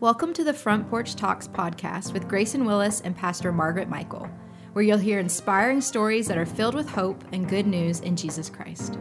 Welcome to the Front Porch Talks podcast with Grayson Willis and Pastor Margaret Michael, where you'll hear inspiring stories that are filled with hope and good news in Jesus Christ.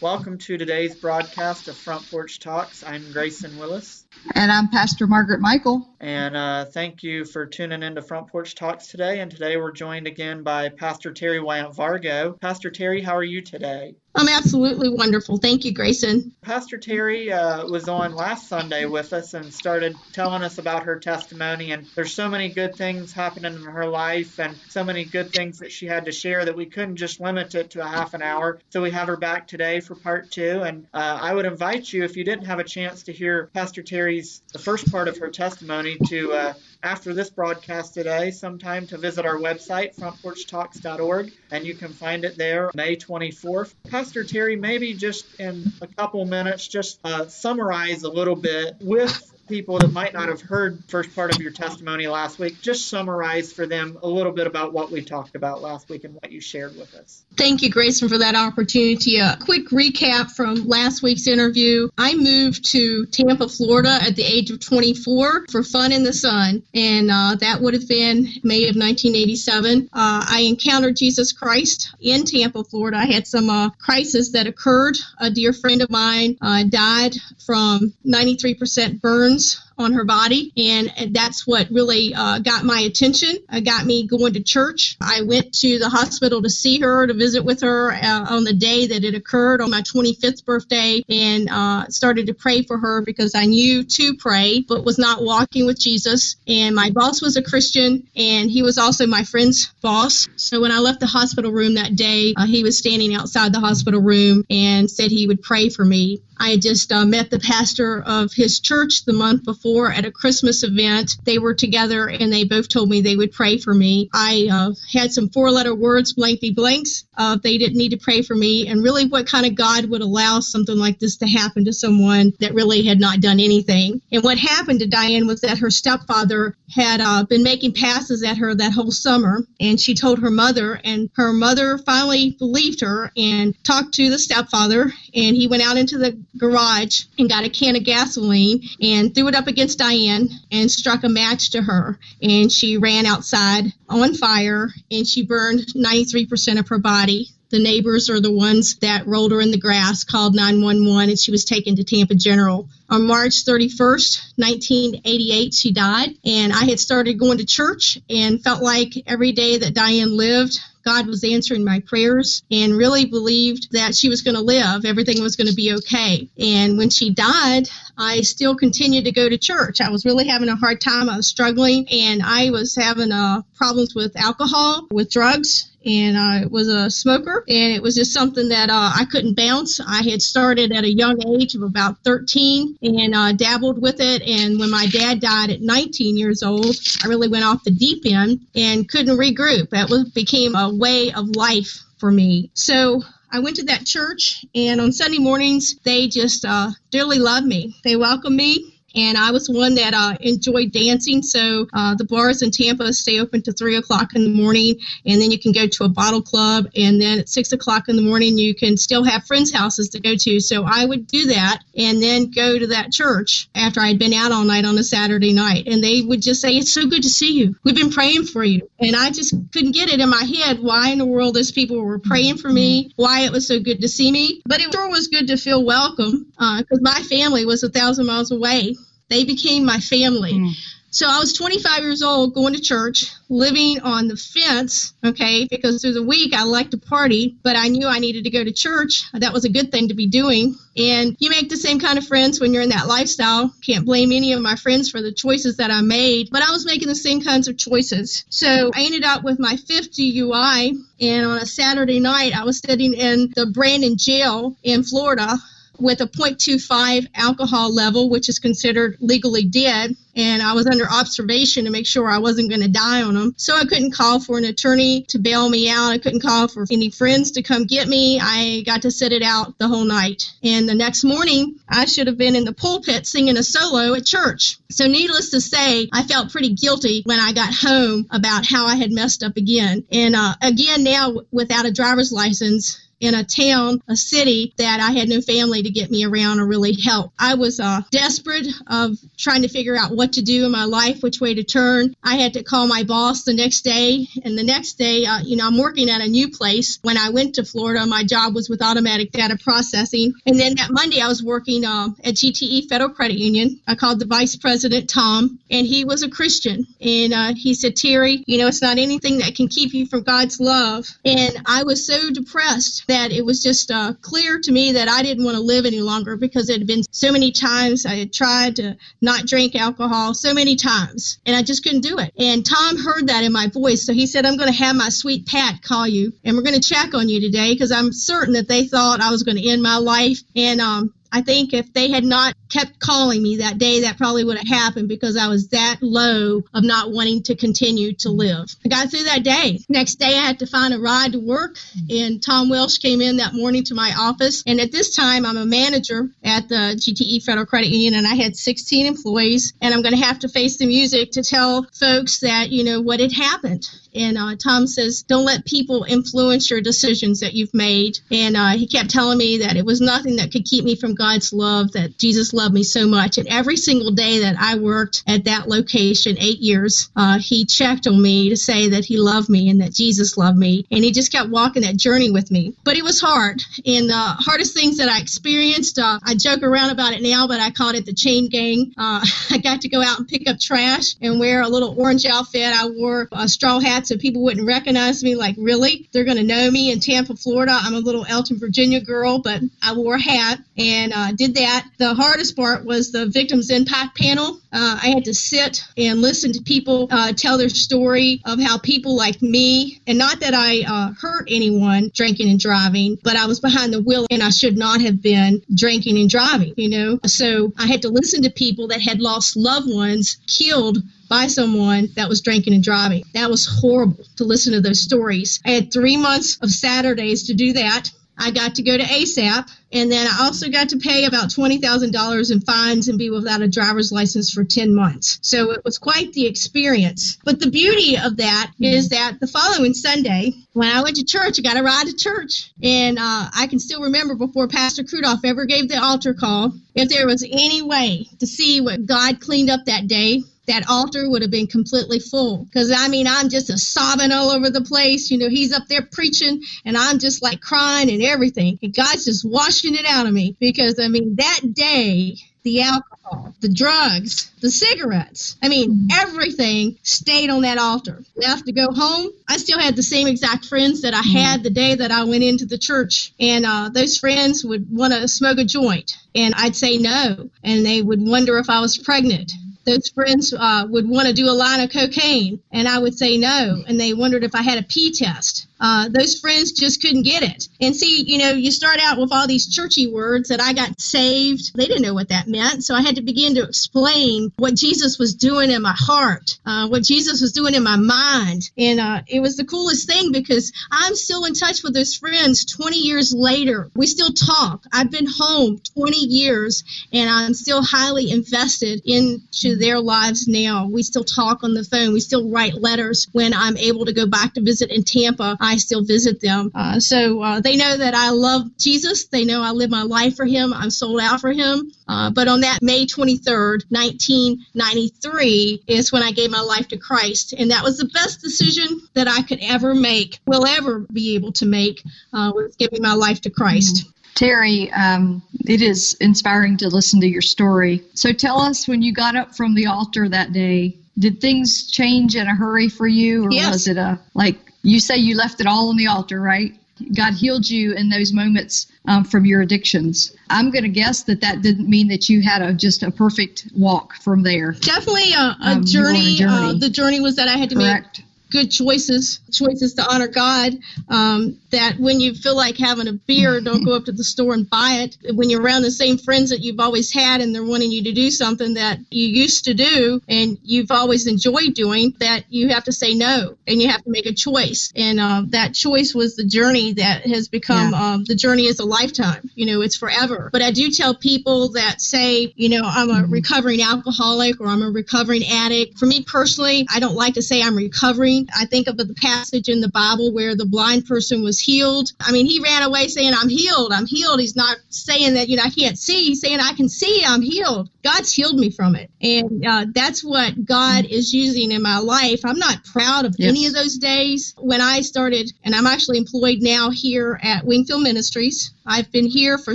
Welcome to today's broadcast of Front Porch Talks. I'm Grayson Willis. And I'm Pastor Margaret Michael. And uh, thank you for tuning in to Front Porch Talks today. And today we're joined again by Pastor Terry Wyant Vargo. Pastor Terry, how are you today? I'm absolutely wonderful. Thank you, Grayson. Pastor Terry uh, was on last Sunday with us and started telling us about her testimony. And there's so many good things happening in her life and so many good things that she had to share that we couldn't just limit it to a half an hour. So we have her back today for part two. And uh, I would invite you, if you didn't have a chance to hear Pastor Terry's the first part of her testimony, to uh, after this broadcast today, sometime to visit our website, frontporchtalks.org, and you can find it there May 24th. Pastor Terry, maybe just in a couple minutes, just uh, summarize a little bit with people that might not have heard first part of your testimony last week, just summarize for them a little bit about what we talked about last week and what you shared with us. Thank you, Grayson, for that opportunity. A quick recap from last week's interview. I moved to Tampa, Florida at the age of 24 for fun in the sun, and uh, that would have been May of 1987. Uh, I encountered Jesus Christ in Tampa, Florida. I had some uh, crisis that occurred. A dear friend of mine uh, died from 93% burns instance on her body, and that's what really uh, got my attention. Uh, got me going to church. I went to the hospital to see her, to visit with her uh, on the day that it occurred on my 25th birthday, and uh, started to pray for her because I knew to pray, but was not walking with Jesus. And my boss was a Christian, and he was also my friend's boss. So when I left the hospital room that day, uh, he was standing outside the hospital room and said he would pray for me. I had just uh, met the pastor of his church the month before at a Christmas event. They were together and they both told me they would pray for me. I uh, had some four letter words, blankety blanks. Uh, they didn't need to pray for me. And really, what kind of God would allow something like this to happen to someone that really had not done anything? And what happened to Diane was that her stepfather had uh, been making passes at her that whole summer. And she told her mother, and her mother finally believed her and talked to the stepfather. And he went out into the garage and got a can of gasoline and threw it up against Diane and struck a match to her. And she ran outside on fire and she burned 93% of her body. The neighbors are the ones that rolled her in the grass, called 911, and she was taken to Tampa General. On March 31st, 1988, she died. And I had started going to church and felt like every day that Diane lived, God was answering my prayers and really believed that she was going to live. Everything was going to be okay. And when she died, I still continued to go to church. I was really having a hard time. I was struggling and I was having uh, problems with alcohol, with drugs, and I was a smoker, and it was just something that uh, I couldn't bounce. I had started at a young age of about 13 and uh, dabbled with it. And when my dad died at 19 years old, I really went off the deep end and couldn't regroup. That was became a way of life for me. So I went to that church, and on Sunday mornings, they just uh, dearly loved me. They welcomed me and I was one that uh, enjoyed dancing. So uh, the bars in Tampa stay open to three o'clock in the morning, and then you can go to a bottle club, and then at six o'clock in the morning you can still have friends' houses to go to. So I would do that, and then go to that church after I'd been out all night on a Saturday night, and they would just say, "It's so good to see you. We've been praying for you," and I just couldn't get it in my head why in the world those people were praying for me, why it was so good to see me, but it sure was good to feel welcome because uh, my family was a thousand miles away they became my family. Mm. So I was 25 years old, going to church, living on the fence, okay, because through the week I liked to party, but I knew I needed to go to church. That was a good thing to be doing. And you make the same kind of friends when you're in that lifestyle. Can't blame any of my friends for the choices that I made, but I was making the same kinds of choices. So I ended up with my 50 UI, and on a Saturday night, I was sitting in the Brandon jail in Florida with a 0.25 alcohol level, which is considered legally dead. And I was under observation to make sure I wasn't going to die on them. So I couldn't call for an attorney to bail me out. I couldn't call for any friends to come get me. I got to sit it out the whole night. And the next morning, I should have been in the pulpit singing a solo at church. So, needless to say, I felt pretty guilty when I got home about how I had messed up again. And uh, again, now without a driver's license, in a town, a city that I had no family to get me around or really help. I was uh, desperate of trying to figure out what to do in my life, which way to turn. I had to call my boss the next day, and the next day, uh, you know, I'm working at a new place. When I went to Florida, my job was with automatic data processing, and then that Monday I was working uh, at GTE Federal Credit Union. I called the vice president Tom, and he was a Christian, and uh, he said, Terry, you know, it's not anything that can keep you from God's love. And I was so depressed that it was just uh, clear to me that I didn't want to live any longer because it had been so many times I had tried to not drink alcohol so many times, and I just couldn't do it. And Tom heard that in my voice, so he said, I'm going to have my sweet Pat call you, and we're going to check on you today because I'm certain that they thought I was going to end my life. And um, I think if they had not kept calling me that day, that probably would have happened because I was that low of not wanting to continue to live. I got through that day. Next day, I had to find a ride to work, and Tom Welsh came in that morning to my office. And at this time, I'm a manager at the GTE Federal Credit Union, and I had 16 employees. And I'm going to have to face the music to tell folks that, you know, what had happened. And uh, Tom says, don't let people influence your decisions that you've made. And uh, he kept telling me that it was nothing that could keep me from God's love, that Jesus loved me so much. And every single day that I worked at that location, eight years, uh, he checked on me to say that he loved me and that Jesus loved me. And he just kept walking that journey with me. But it was hard. And the hardest things that I experienced, uh, I joke around about it now, but I called it the chain gang. Uh, I got to go out and pick up trash and wear a little orange outfit. I wore a straw hat so people wouldn't recognize me. Like, really? They're going to know me in Tampa, Florida. I'm a little Elkton, Virginia girl, but I wore a hat and uh, did that. The hardest part was the victims impact panel. Uh, I had to sit and listen to people uh, tell their story of how people like me, and not that I uh, hurt anyone drinking and driving, but I was behind the wheel and I should not have been drinking and driving, you know? So I had to listen to people that had lost loved ones killed by someone that was drinking and driving. That was horrible to listen to those stories. I had three months of Saturdays to do that. I got to go to ASAP, and then I also got to pay about $20,000 in fines and be without a driver's license for 10 months. So it was quite the experience. But the beauty of that is that the following Sunday, when I went to church, I got a ride to church. And uh, I can still remember before Pastor Krudoff ever gave the altar call, if there was any way to see what God cleaned up that day, that altar would have been completely full. Because I mean, I'm just a sobbing all over the place. You know, he's up there preaching, and I'm just like crying and everything. And God's just washing it out of me because I mean, that day, the alcohol, the drugs, the cigarettes. I mean, everything stayed on that altar. Left to go home, I still had the same exact friends that I had the day that I went into the church. And uh, those friends would want to smoke a joint, and I'd say no. And they would wonder if I was pregnant those friends uh, would want to do a line of cocaine, and I would say no. And they wondered if I had a P test. Uh, those friends just couldn't get it. And see, you know, you start out with all these churchy words that I got saved. They didn't know what that meant. So I had to begin to explain what Jesus was doing in my heart, uh, what Jesus was doing in my mind. And uh, it was the coolest thing because I'm still in touch with those friends 20 years later. We still talk. I've been home 20 years and I'm still highly invested into their lives now. We still talk on the phone. We still write letters when I'm able to go back to visit in Tampa. Still visit them. Uh, so uh, they know that I love Jesus. They know I live my life for Him. I'm sold out for Him. Uh, but on that May 23rd, 1993, is when I gave my life to Christ. And that was the best decision that I could ever make, will ever be able to make, uh, was giving my life to Christ. Mm-hmm. Terry, um, it is inspiring to listen to your story. So tell us when you got up from the altar that day, did things change in a hurry for you, or yes. was it a like you say you left it all on the altar, right? God healed you in those moments um, from your addictions. I'm going to guess that that didn't mean that you had a just a perfect walk from there. Definitely a, a um, journey. Journey. Uh, the journey was that I had to Correct. make good choices, choices to honor God. Um, that when you feel like having a beer, don't go up to the store and buy it. When you're around the same friends that you've always had and they're wanting you to do something that you used to do and you've always enjoyed doing, that you have to say no and you have to make a choice. And uh, that choice was the journey that has become yeah. um, the journey is a lifetime. You know, it's forever. But I do tell people that say, you know, I'm a mm-hmm. recovering alcoholic or I'm a recovering addict. For me personally, I don't like to say I'm recovering I think of the passage in the Bible where the blind person was healed. I mean, he ran away saying, I'm healed, I'm healed. He's not saying that, you know, I can't see. He's saying, I can see, I'm healed. God's healed me from it. And uh, that's what God is using in my life. I'm not proud of yes. any of those days. When I started, and I'm actually employed now here at Wingfield Ministries, I've been here for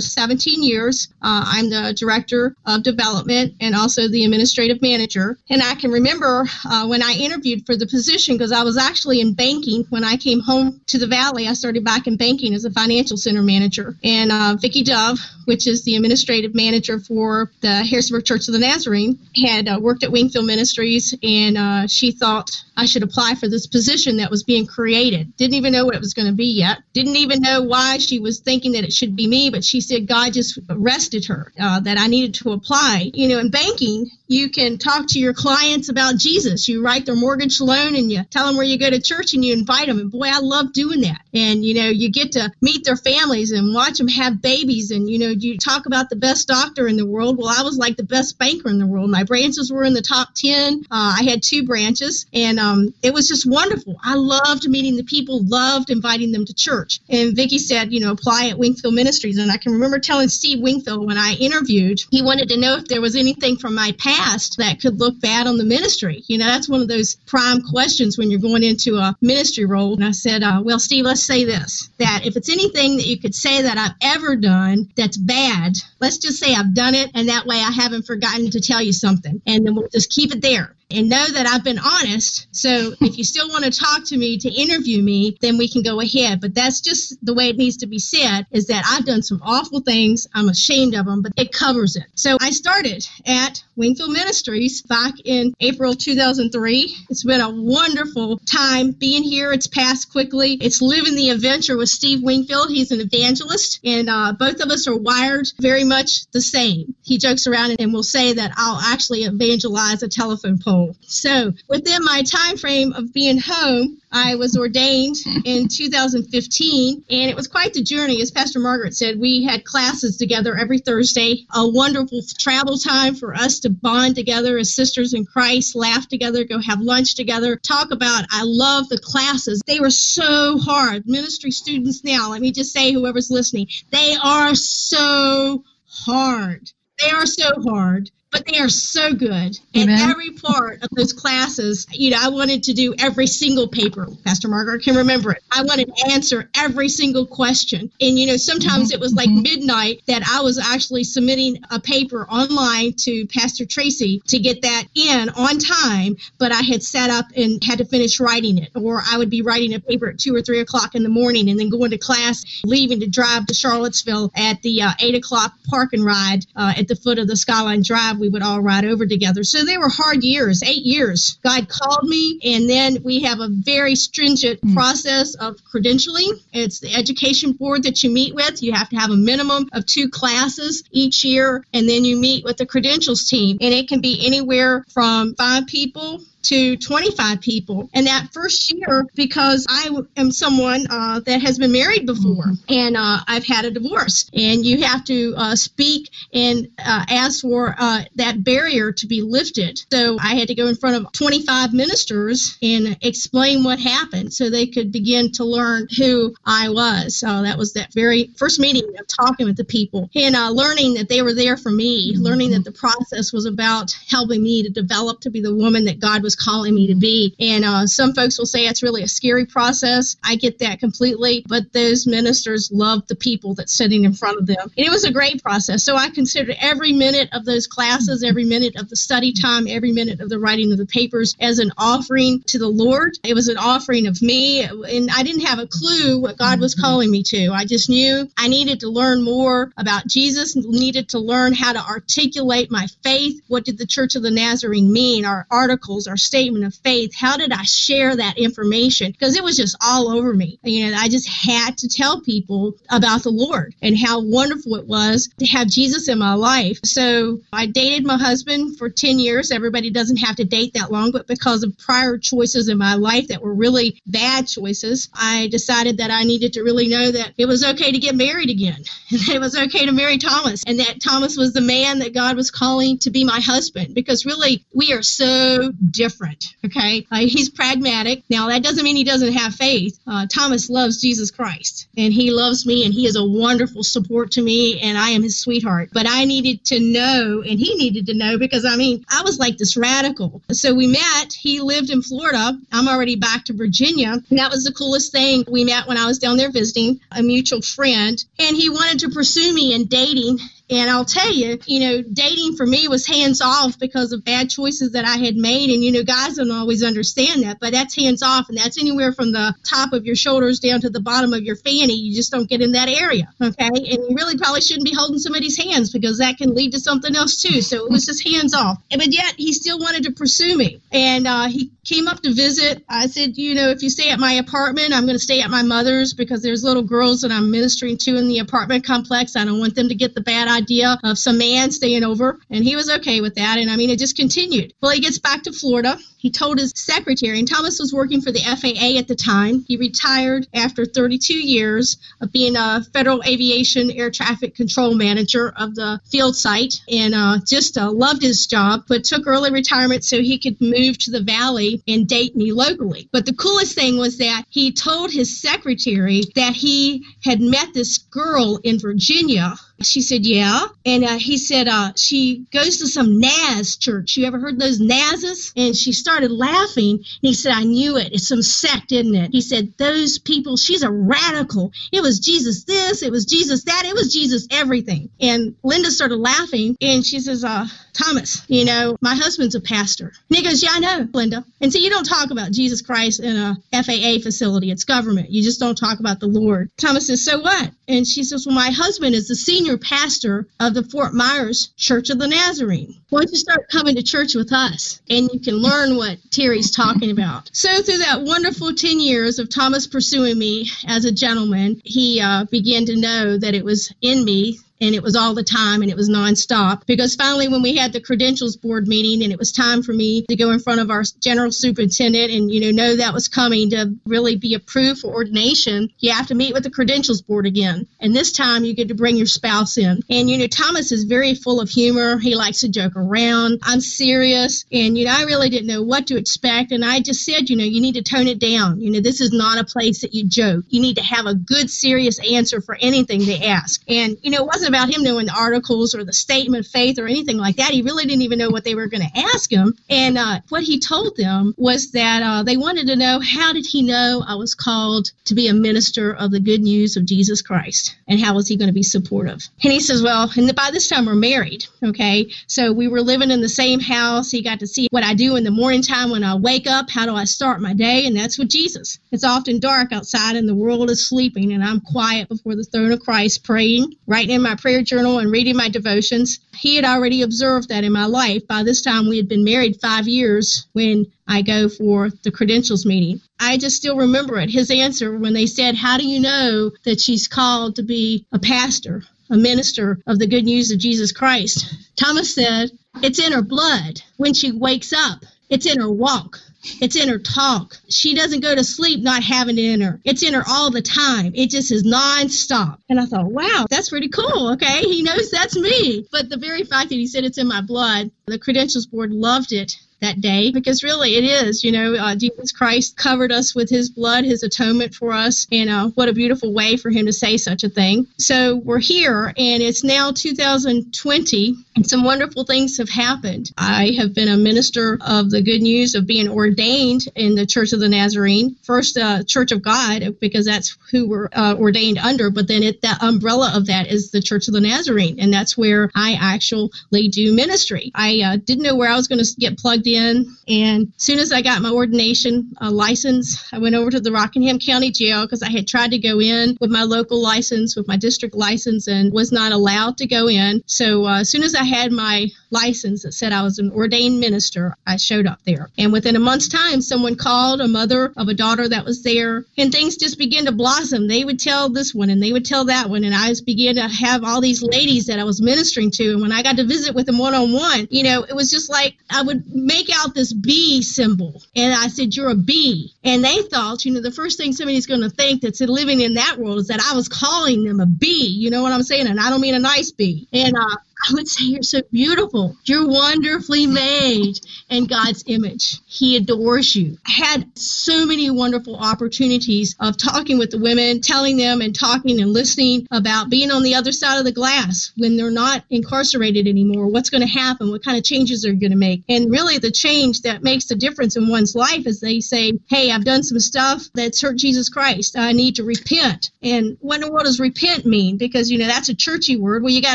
17 years. Uh, I'm the director of development and also the administrative manager. And I can remember uh, when I interviewed for the position because I was actually in banking when I came home to the Valley. I started back in banking as a financial center manager. And uh, Vicki Dove, which is the administrative manager for the Harrisonburg Church of the Nazarene, had uh, worked at Wingfield Ministries, and uh, she thought I should apply for this position that was being created. Didn't even know what it was going to be yet. Didn't even know why she was thinking that it should be me, but she said God just arrested her, uh, that I needed to apply. You know, in banking, you can talk to your clients about Jesus. You write their mortgage loan and you tell them where you go to church and you invite them. And boy, I love doing that. And, you know, you get to meet their families and watch them have babies. And, you know, you talk about the best doctor in the world. Well, I was like the best banker in the world. My branches were in the top 10. Uh, I had two branches and um, it was just wonderful. I loved meeting the people, loved inviting them to church. And Vicki said, you know, apply at Wingfield Ministries. And I can remember telling Steve Wingfield when I interviewed, he wanted to know if there was anything from my past that could look bad on the ministry. You know, that's one of those prime questions when you're going into a ministry role. And I said, uh, well, Steve, let's say this that if it's anything that you could say that I've ever done that's bad, let's just say I've done it. And that way I haven't forgotten to tell you something. And then we'll just keep it there and know that I've been honest. So if you still want to talk to me to interview me, then we can go ahead. But that's just the way it needs to be said is that I've done some awful things. I'm ashamed of them, but it covers it. So I started at Wingfield Ministries back in April 2003. It's been a wonderful time being here. It's passed quickly. It's living the adventure with Steve Wingfield. He's an evangelist, and uh, both of us are wired very much the same. He jokes around and will say that I'll actually evangelize a telephone pole so within my time frame of being home, I was ordained hmm. in 2015, and it was quite the journey. As Pastor Margaret said, we had classes together every Thursday, a wonderful travel time for us to bond together as sisters in Christ, laugh together, go have lunch together, talk about. I love the classes. They were so hard. Ministry students now, let me just say, whoever's listening, they are so hard. They are so hard but they are so good. And every part of those classes, you know, I wanted to do every single paper. Pastor Margaret can remember it. I wanted to answer every single question. And, you know, sometimes it was like mm-hmm. midnight that I was actually submitting a paper online to Pastor Tracy to get that in on time, but I had sat up and had to finish writing it. Or I would be writing a paper at two or three o'clock in the morning and then going to class, leaving to drive to Charlottesville at the uh, eight o'clock park and ride uh, at the foot of the Skyline Drive we would all ride over together. So they were hard years, eight years. God called me, and then we have a very stringent mm. process of credentialing. It's the education board that you meet with. You have to have a minimum of two classes each year, and then you meet with the credentials team. And it can be anywhere from five people to 25 people. And that first year, because I am someone uh, that has been married before mm-hmm. and uh, I've had a divorce, and you have to uh, speak and uh, ask for uh, that barrier to be lifted. So I had to go in front of 25 ministers and explain what happened so they could begin to learn who I was. So that was that very first meeting of talking with the people and uh, learning that they were there for me, mm-hmm. learning that the process was about helping me to develop to be the woman that God was calling me to be. And uh, some folks will say it's really a scary process. I get that completely, but those ministers love the people that's sitting in front of them. And it was a great process. So I considered every minute of those classes, every minute of the study time, every minute of the writing of the papers as an offering to the Lord. It was an offering of me, and I didn't have a clue what God was calling me to. I just knew I needed to learn more about Jesus, needed to learn how to articulate my faith. What did the Church of the Nazarene mean? Our articles, our statement of faith. How did I share that information? Because it was just all over me. You know, I just had to tell people about the Lord and how wonderful it was to have Jesus in my life. So I dated my husband for 10 years. Everybody doesn't have to date that long, but because of prior choices in my life that were really bad choices, I decided that I needed to really know that it was okay to get married again. And it was okay to marry Thomas. And that Thomas was the man that God was calling to be my husband. Because really, we are so different different. Okay, uh, he's pragmatic. Now that doesn't mean he doesn't have faith. Uh, Thomas loves Jesus Christ, and he loves me, and he is a wonderful support to me, and I am his sweetheart. But I needed to know, and he needed to know because I mean I was like this radical. So we met. He lived in Florida. I'm already back to Virginia. And that was the coolest thing. We met when I was down there visiting a mutual friend, and he wanted to pursue me in dating and I'll tell you, you know, dating for me was hands off because of bad choices that I had made. And, you know, guys don't always understand that, but that's hands off. And that's anywhere from the top of your shoulders down to the bottom of your fanny. You just don't get in that area. Okay. And you really probably shouldn't be holding somebody's hands because that can lead to something else too. So it was just hands off. But yet he still wanted to pursue me. And uh, he came up to visit. I said, you know, if you stay at my apartment, I'm going to stay at my mother's because there's little girls that I'm ministering to in the apartment complex. I don't want them to get the bad idea of some man staying over. And he was okay with that. And I mean, it just continued. Well, he gets back to Florida. He told his secretary, and Thomas was working for the FAA at the time. He retired after 32 years of being a Federal Aviation Air Traffic Control Manager of the field site and uh, just uh, loved his job, but took early retirement so he could move to the Valley and date me locally. But the coolest thing was that he told his secretary that he had met this girl in Virginia she said, Yeah. And uh, he said, uh, She goes to some Naz church. You ever heard those Nazes? And she started laughing. And he said, I knew it. It's some sect, isn't it? He said, Those people, she's a radical. It was Jesus this, it was Jesus that, it was Jesus everything. And Linda started laughing. And she says, uh, Thomas, you know, my husband's a pastor. And he goes, Yeah, I know, Linda. And so you don't talk about Jesus Christ in a FAA facility, it's government. You just don't talk about the Lord. Thomas says, So what? And she says, Well, my husband is the senior pastor of the Fort Myers Church of the Nazarene. Why don't you start coming to church with us and you can learn what Terry's talking about? So, through that wonderful 10 years of Thomas pursuing me as a gentleman, he uh, began to know that it was in me and it was all the time and it was nonstop. Because finally, when we had the credentials board meeting and it was time for me to go in front of our general superintendent and you know know that was coming to really be approved for ordination, you have to meet with the credentials board again. And this time, you get to bring your spouse in. And you know, Thomas is very full of humor. He likes to joke around. I'm serious, and you know, I really didn't know what to expect. And I just said, you know, you need to tone it down. You know, this is not a place that you joke. You need to have a good, serious answer for anything they ask. And you know, it wasn't about him knowing the articles or the statement of faith or anything like that. He really didn't even know what they were going to ask him. And uh, what he told them was that uh, they wanted to know how did he know I was called to be a minister of the good news of Jesus Christ, and how was he going to be supportive? And he says, well, and by this time we're married, okay? So we were living in the same house. He got to see what I do in the morning time when I wake up. How do I start my day? And that's with Jesus. It's often dark outside and the world is sleeping, and I'm quiet before the throne of Christ, praying, writing in my prayer journal and reading my devotions. He had already observed that in my life. By this time, we had been married five years when I go for the credentials meeting. I just still remember it. His answer when they said, How do you know that she's called to be a pastor, a minister of the good news of Jesus Christ? Thomas said, It's in her blood when she wakes up, it's in her walk. It's in her talk. She doesn't go to sleep not having it in her. It's in her all the time. It just is nonstop. And I thought, wow, that's pretty cool. Okay. He knows that's me. But the very fact that he said it's in my blood, the credentials board loved it that day because really it is you know uh, jesus christ covered us with his blood his atonement for us and uh, what a beautiful way for him to say such a thing. So we're here and it's now 2020 and some wonderful things have happened. I have been a minister of the good news of being ordained in the church of the nazarene. First uh, church of god because that's who we're uh, ordained under but then it, that umbrella of that is the church of the nazarene and that's where i actually do ministry. I uh, didn't know where i was going to get plugged in. And as soon as I got my ordination uh, license, I went over to the Rockingham County Jail because I had tried to go in with my local license, with my district license, and was not allowed to go in. So uh, as soon as I had my license that said I was an ordained minister, I showed up there. And within a month's time, someone called a mother of a daughter that was there, and things just began to blossom. They would tell this one and they would tell that one, and I just began to have all these ladies that I was ministering to. And when I got to visit with them one on one, you know, it was just like I would make out this bee symbol. And I said, You're a bee. And they thought, you know, the first thing somebody's going to think that's living in that world is that I was calling them a bee. You know what I'm saying? And I don't mean a nice bee. And uh, I would say you're so beautiful. You're wonderfully made in God's image. He adores you. I had so many wonderful opportunities of talking with the women, telling them and talking and listening about being on the other side of the glass when they're not incarcerated anymore. What's going to happen? What kind of changes they're going to make? And really, the change that makes the difference in one's life is they say, Hey, I've done some stuff that's hurt Jesus Christ. I need to repent. And what in the world does repent mean? Because, you know, that's a churchy word. Well, you got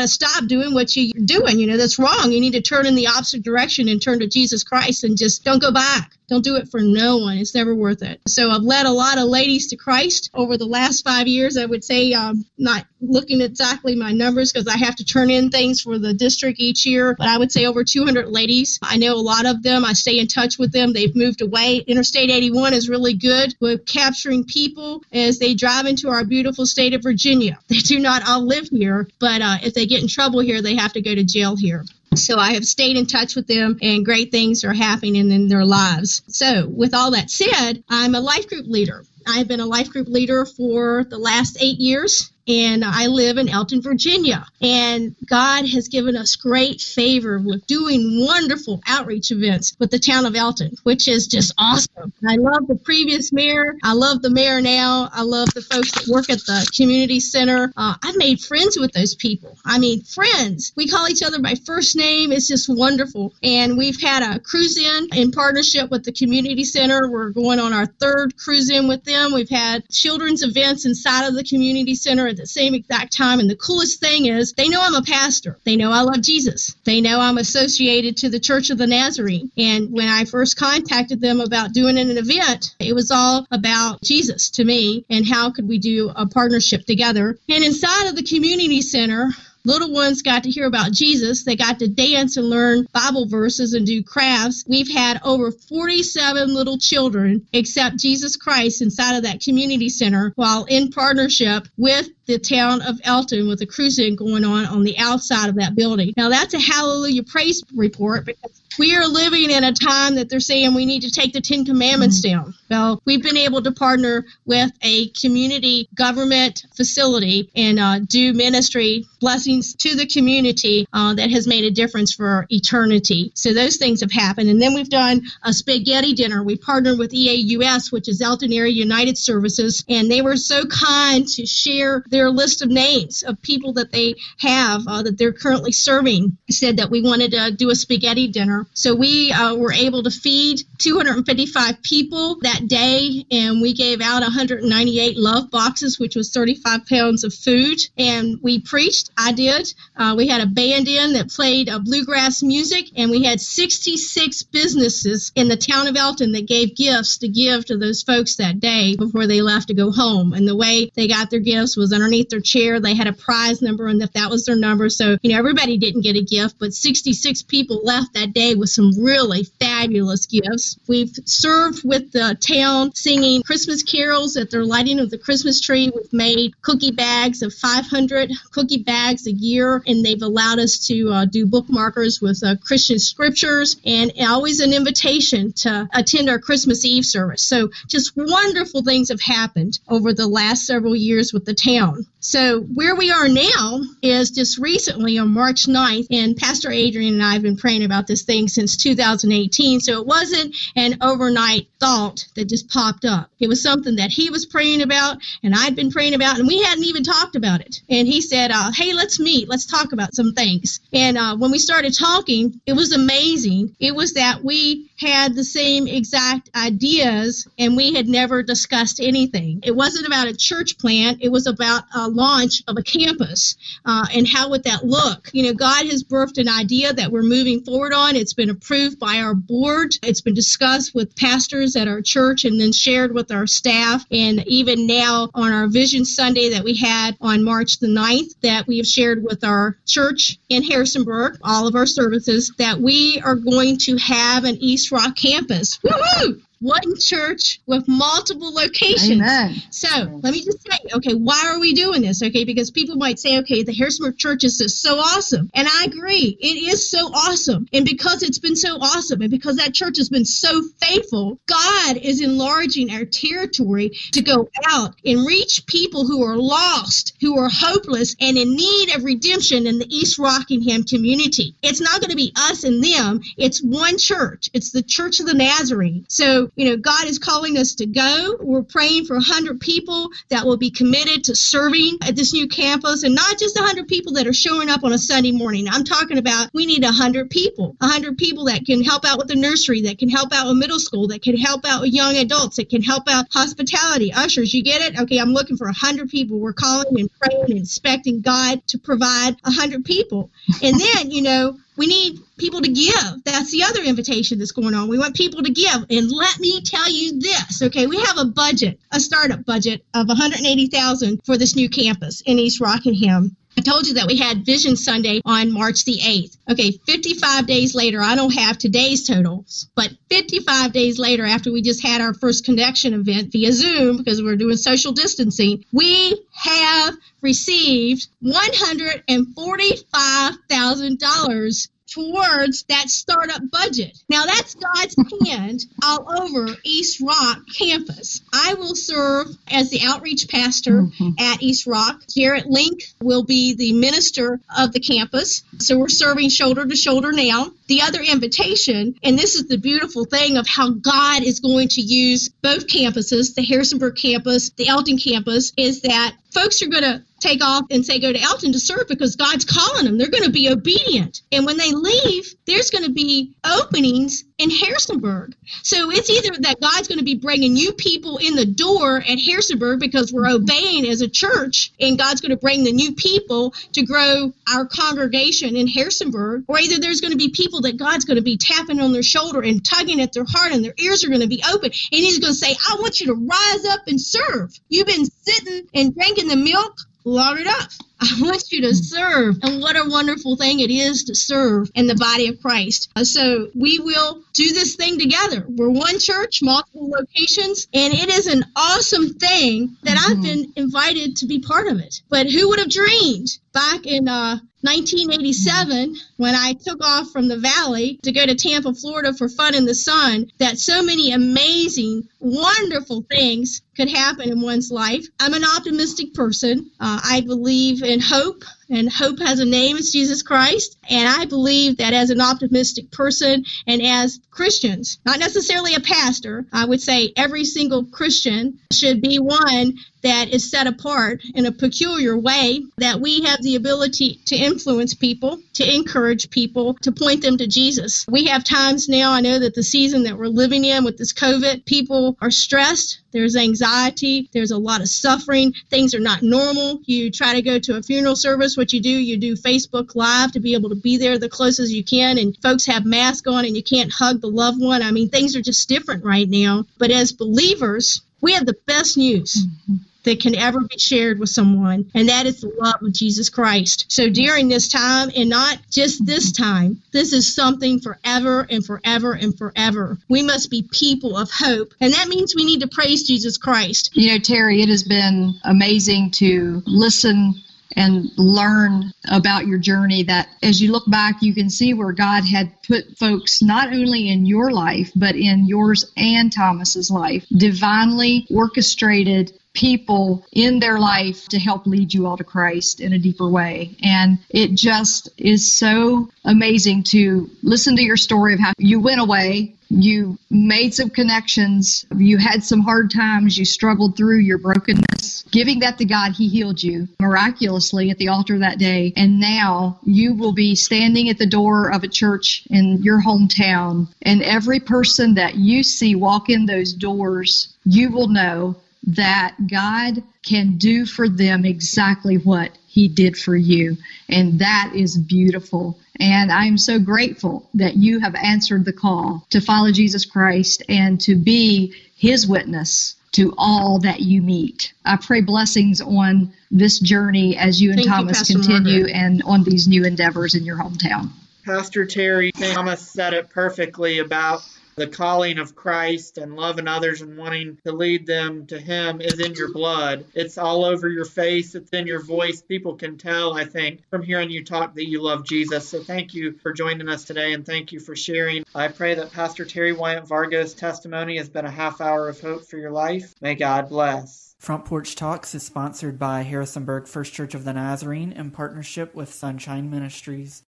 to stop doing what you're doing. You know, that's wrong. You need to turn in the opposite direction and turn to Jesus Christ and just don't go back. Don't do it for no one. It's never worth it. So I've led a lot of ladies to Christ over the last five years. I would say, um, not looking exactly my numbers because I have to turn in things for the district each year, but I would say over 200 ladies. I know a lot of them. I stay in touch with them. They've moved away. Interstate 81 is really good with capturing people as they drive into our beautiful state of Virginia. They do not all live here, but uh, if they get in trouble here, they have to go to jail here. So I have stayed in touch with them, and great things are happening in their lives. So, with all that said, I'm a life group leader. I've been a life group leader for the last eight years and I live in Elkton, Virginia. And God has given us great favor with doing wonderful outreach events with the town of Elkton, which is just awesome. I love the previous mayor. I love the mayor now. I love the folks that work at the community center. Uh, I've made friends with those people. I mean, friends. We call each other by first name. It's just wonderful. And we've had a cruise in in partnership with the community center. We're going on our third cruise in with them. We've had children's events inside of the community center at the same exact time. And the coolest thing is they know I'm a pastor. They know I love Jesus. They know I'm associated to the Church of the Nazarene. And when I first contacted them about doing an event, it was all about Jesus to me and how could we do a partnership together. And inside of the community center, Little ones got to hear about Jesus. They got to dance and learn Bible verses and do crafts. We've had over 47 little children accept Jesus Christ inside of that community center while in partnership with the town of Elkton with a cruising going on on the outside of that building. Now that's a hallelujah praise report because we are living in a time that they're saying we need to take the Ten Commandments mm-hmm. down. Well, we've been able to partner with a community government facility and uh, do ministry blessings to the community uh, that has made a difference for eternity. So those things have happened. And then we've done a spaghetti dinner. We partnered with EAUS, which is Elkton Area United Services, and they were so kind to share their list of names of people that they have uh, that they're currently serving. Said that we wanted to do a spaghetti dinner so we uh, were able to feed 255 people that day, and we gave out 198 love boxes, which was 35 pounds of food. And we preached. I did. Uh, we had a band in that played uh, bluegrass music, and we had 66 businesses in the town of Elkton that gave gifts to give to those folks that day before they left to go home. And the way they got their gifts was underneath their chair. They had a prize number, and if that was their number, so you know everybody didn't get a gift, but 66 people left that day with some really fabulous gifts. We've served with the town singing Christmas carols at their lighting of the Christmas tree. We've made cookie bags of 500 cookie bags a year, and they've allowed us to uh, do bookmarkers with uh, Christian scriptures and always an invitation to attend our Christmas Eve service. So just wonderful things have happened over the last several years with the town. Um, so where we are now is just recently on March 9th, and Pastor Adrian and I have been praying about this thing since 2018. So it wasn't an overnight thought that just popped up. It was something that he was praying about and I'd been praying about, and we hadn't even talked about it. And he said, uh, Hey, let's meet. Let's talk about some things. And uh, when we started talking, it was amazing. It was that we had the same exact ideas and we had never discussed anything. It wasn't about a church plant, it was about a launch of a campus uh, and how would that look. You know, God has birthed an idea that we're moving forward on. It's been approved by our board, it's been discussed with pastors at our church and then shared with our staff. And even now on our Vision Sunday that we had on March the 9th, that we have shared with our church in Harrisonburg, all of our services, that we are going to have an East Rock campus. Woohoo! One church with multiple locations. Amen. So let me just say, okay, why are we doing this? Okay, because people might say, okay, the Harrisonburg Church is just so awesome. And I agree, it is so awesome. And because it's been so awesome, and because that church has been so faithful, God is enlarging our territory to go out and reach people who are lost, who are hopeless, and in need of redemption in the East Rockingham community. It's not going to be us and them, it's one church. It's the Church of the Nazarene. So, you know, God is calling us to go. We're praying for 100 people that will be committed to serving at this new campus, and not just 100 people that are showing up on a Sunday morning. I'm talking about we need 100 people, 100 people that can help out with the nursery, that can help out with middle school, that can help out with young adults, that can help out hospitality, ushers. You get it? Okay, I'm looking for 100 people. We're calling and praying and expecting God to provide 100 people. And then, you know, we need people to give. That's the other invitation that's going on. We want people to give. And let me tell you this, okay? We have a budget, a startup budget of 180,000 for this new campus in East Rockingham. I told you that we had Vision Sunday on March the 8th. Okay, 55 days later, I don't have today's totals, but 55 days later, after we just had our first connection event via Zoom because we're doing social distancing, we have received $145,000 towards that startup budget. Now that's God's hand all over East Rock campus. I will serve as the outreach pastor mm-hmm. at East Rock. Jarrett Link will be the minister of the campus. So we're serving shoulder to shoulder now. The other invitation, and this is the beautiful thing of how God is going to use both campuses, the Harrisonburg campus, the Elkton campus, is that folks are going to take off and say go to Elkton to serve because God's calling them. They're going to be obedient. And when they leave, there's going to be openings in Harrisonburg. So it's either that God's going to be bringing new people in the door at Harrisonburg because we're obeying as a church, and God's going to bring the new people to grow our congregation in Harrisonburg, or either there's going to be people that God's going to be tapping on their shoulder and tugging at their heart, and their ears are going to be open, and He's going to say, I want you to rise up and serve. You've been sitting and drinking the milk long enough. I want you to serve. And what a wonderful thing it is to serve in the body of Christ. Uh, so we will do this thing together. We're one church, multiple locations, and it is an awesome thing that mm-hmm. I've been invited to be part of it. But who would have dreamed back in uh, 1987 when I took off from the valley to go to Tampa, Florida for fun in the sun that so many amazing, wonderful things could happen in one's life. I'm an optimistic person. Uh, I believe in hope and hope has a name it's jesus christ. And i believe that as an optimistic person and as christians not necessarily a pastor i would say every single christian should be one that is set apart in a peculiar way that we have the ability to influence people to encourage people to point them to jesus. We have times now i know that the season that we're living in with this covid people are stressed there's anxiety there's a lot of suffering things are not normal you try to go to a funeral service what you do, you do Facebook Live to be able to be there the closest you can, and folks have masks on and you can't hug the loved one. I mean, things are just different right now. But as believers, we have the best news. Mm-hmm that can ever be shared with someone, and that is the love of Jesus Christ. So during this time, and not just this time, this is something forever and forever and forever. We must be people of hope, and that means we need to praise Jesus Christ. You know, Terry, it has been amazing to listen and learn about your journey that as you look back you can see where god had put folks not only in your life but in yours and thomas's life divinely orchestrated people in their life to help lead you all to Christ in a deeper way. And it just is so amazing to listen to your story of how you went away you made some connections, you had some hard times, you struggled through your brokenness. Giving that to God, He healed you miraculously at the altar that day. And now you will be standing at the door of a church in your hometown, and every person that you see walk in those doors, you will know that God can do for them exactly what He did for you. And that is beautiful. And I'm so grateful that you have answered the call to follow Jesus Christ and to be His witness to all that you meet. I pray blessings on this journey as you and Thank Thomas you, continue Margaret. and on these new endeavors in your hometown. Pastor Terry Thomas said it perfectly about the calling of Christ and loving others and wanting to lead them to Him is in your blood. It's all over your face, it's in your voice. People can tell, I think, from hearing you talk that you love Jesus. So thank you for joining us today and thank you for sharing. I pray that Pastor Terry Wyatt Vargo's testimony has been a half hour of hope for your life. May God bless. Front Porch Talks is sponsored by Harrisonburg First Church of the Nazarene in partnership with Sunshine Ministries.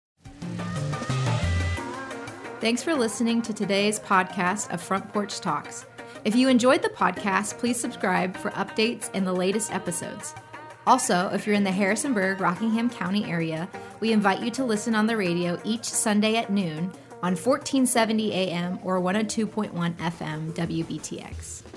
Thanks for listening to today's podcast of Front Porch Talks. If you enjoyed the podcast, please subscribe for updates and the latest episodes. Also, if you're in the Harrisonburg, Rockingham County area, we invite you to listen on the radio each Sunday at noon on 1470 AM or 102.1 FM WBTX.